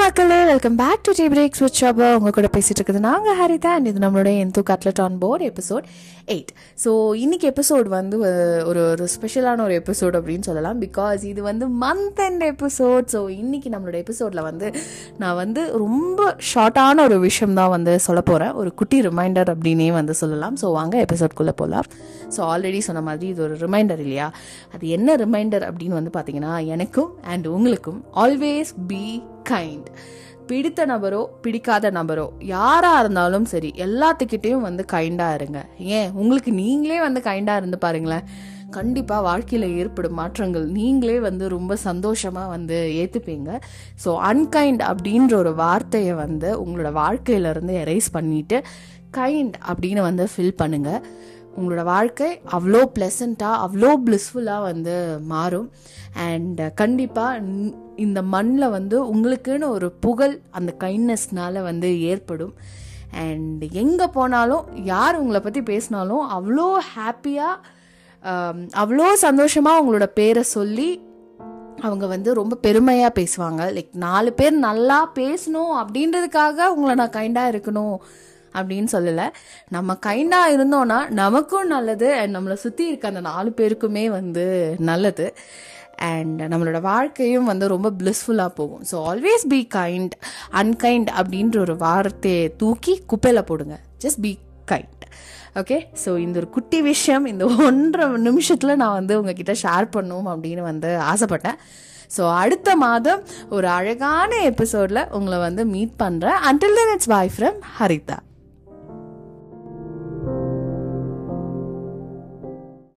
மக்களே welcome back to tea breaks with Shaba உங்க கூட பேசிட்டு இருக்குது நாங்கள் ஹரிதா. அண்ட் இது நம்மளுடைய எந்து cutlet on board episode eight so இன்னைக்கு எபிசோட் வந்து ஒரு ஒரு ஸ்பெஷலான ஒரு எபிசோட் அப்படின்னு சொல்லலாம். பிகாஸ் இது வந்து மந்த் அண்ட் எபிசோட் ஸோ இன்னைக்கு நம்மளோட எபிசோடில் வந்து நான் வந்து ரொம்ப ஷார்ட்டான ஒரு விஷயம் தான் வந்து சொல்ல போகிறேன் ஒரு குட்டி ரிமைண்டர் அப்படின்னே வந்து சொல்லலாம். ஸோ வாங்க எபிசோட்குள்ளே போகலாம் ஸோ ஆல்ரெடி சொன்ன மாதிரி இது ஒரு ரிமைண்டர் இல்லையா? அது என்ன ரிமைண்டர் அப்படின்னு வந்து பார்த்தீங்கன்னா எனக்கும் அண்ட் உங்களுக்கும் ஆல்வேஸ் பி கைண்ட் பிடித்த நபரோ பிடிக்காத நபரோ யாராக இருந்தாலும் சரி எல்லாத்துக்கிட்டேயும் வந்து கைண்டாக இருங்க. ஏன்? உங்களுக்கு நீங்களே வந்து கைண்டாக இருந்து பாருங்களேன். கண்டிப்பாக வாழ்க்கையில் ஏற்படும் மாற்றங்கள் நீங்களே வந்து ரொம்ப சந்தோஷமாக வந்து ஏற்றுப்பீங்க ஸோ அன்கைண்ட் அப்படின்ற ஒரு வார்த்தையை வந்து உங்களோட வாழ்க்கையிலேருந்து எரேஸ் பண்ணிவிட்டு கைண்ட் அப்படின்னு வந்து ஃபில் பண்ணுங்கள் உங்களோட வாழ்க்கை அவ்வளோ ப்ளசண்ட்டாக அவ்வளோ ப்ளிஸ்ஃபுல்லாக வந்து மாறும். அண்ட் uh, கண்டிப்பாக இந்த மண்ணில் வந்து உங்களுக்குன்னு ஒரு புகழ் அந்த கைண்ட்னஸ்னால் வந்து ஏற்படும். அண்ட் எங்கே போனாலும் யார் உங்களை பற்றி பேசினாலும் அவ்வளோ ஹாப்பியாக um, அவ்வளோ சந்தோஷமாக உங்களோட பேரை சொல்லி அவங்க வந்து ரொம்ப பெருமையாக பேசுவாங்க. லைக் நாலு பேர் நல்லா பேசணும் அப்படின்றதுக்காக உங்களை நான் கைண்டாக இருக்கணும். அப்படின்னு சொல்லலை. நம்ம கைண்டாக இருந்தோன்னா நமக்கும் நல்லது அண்ட் நம்மளை சுற்றி இருக்க அந்த நாலு பேருக்குமே வந்து நல்லது. அண்ட் நம்மளோட வாழ்க்கையும் வந்து ரொம்ப பிளிஸ்ஃபுல்லாக போகும். So always be kind unkind அப்படின்ற ஒரு வார்த்தையை தூக்கி குப்பையில் போடுங்க. Just be kind okay so இந்த ஒரு குட்டி விஷயம் இந்த ஒன்றரை நிமிஷத்தில் நான் வந்து உங்ககிட்ட ஷேர் பண்ணும் அப்படின்னு வந்து ஆசைப்பட்டேன். ஸோ அடுத்த மாதம் ஒரு அழகான எபிசோடில் உங்களை வந்து மீட் பண்ணுறேன் until then it's bye from Haritha